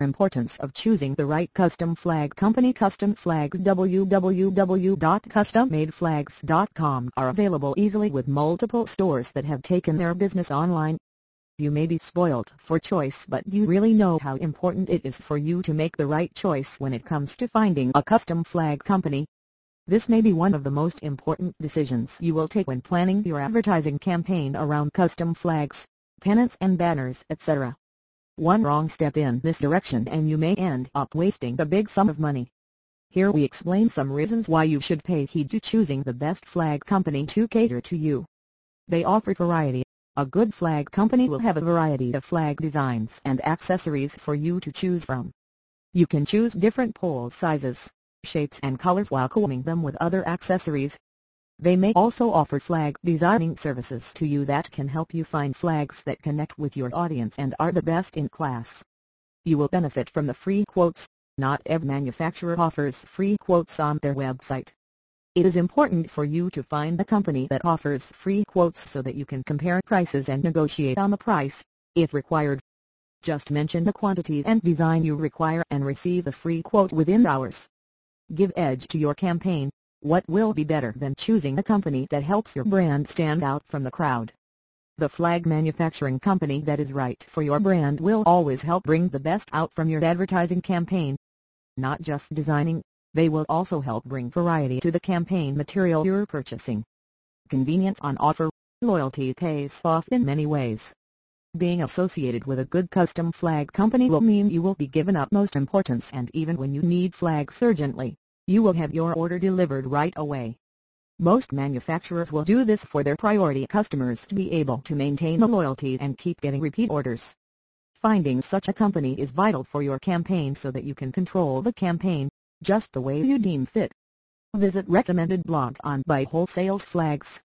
Importance of choosing the right custom flag company Custom Flags www.custommadeflags.com are available easily with multiple stores that have taken their business online. You may be spoiled for choice but you really know how important it is for you to make the right choice when it comes to finding a custom flag company. This may be one of the most important decisions you will take when planning your advertising campaign around custom flags, pennants and banners etc. One wrong step in this direction and you may end up wasting a big sum of money. Here we explain some reasons why you should pay heed to choosing the best flag company to cater to you. They offer variety. A good flag company will have a variety of flag designs and accessories for you to choose from. You can choose different pole sizes, shapes and colors while combing them with other accessories they may also offer flag designing services to you that can help you find flags that connect with your audience and are the best in class. You will benefit from the free quotes. Not every manufacturer offers free quotes on their website. It is important for you to find a company that offers free quotes so that you can compare prices and negotiate on the price, if required. Just mention the quantity and design you require and receive a free quote within hours. Give edge to your campaign what will be better than choosing a company that helps your brand stand out from the crowd? The flag manufacturing company that is right for your brand will always help bring the best out from your advertising campaign. Not just designing, they will also help bring variety to the campaign material you're purchasing. Convenience on offer, loyalty pays off in many ways. Being associated with a good custom flag company will mean you will be given utmost importance and even when you need flags urgently, you will have your order delivered right away. Most manufacturers will do this for their priority customers to be able to maintain the loyalty and keep getting repeat orders. Finding such a company is vital for your campaign so that you can control the campaign, just the way you deem fit. Visit recommended blog on Buy Wholesale's Flags.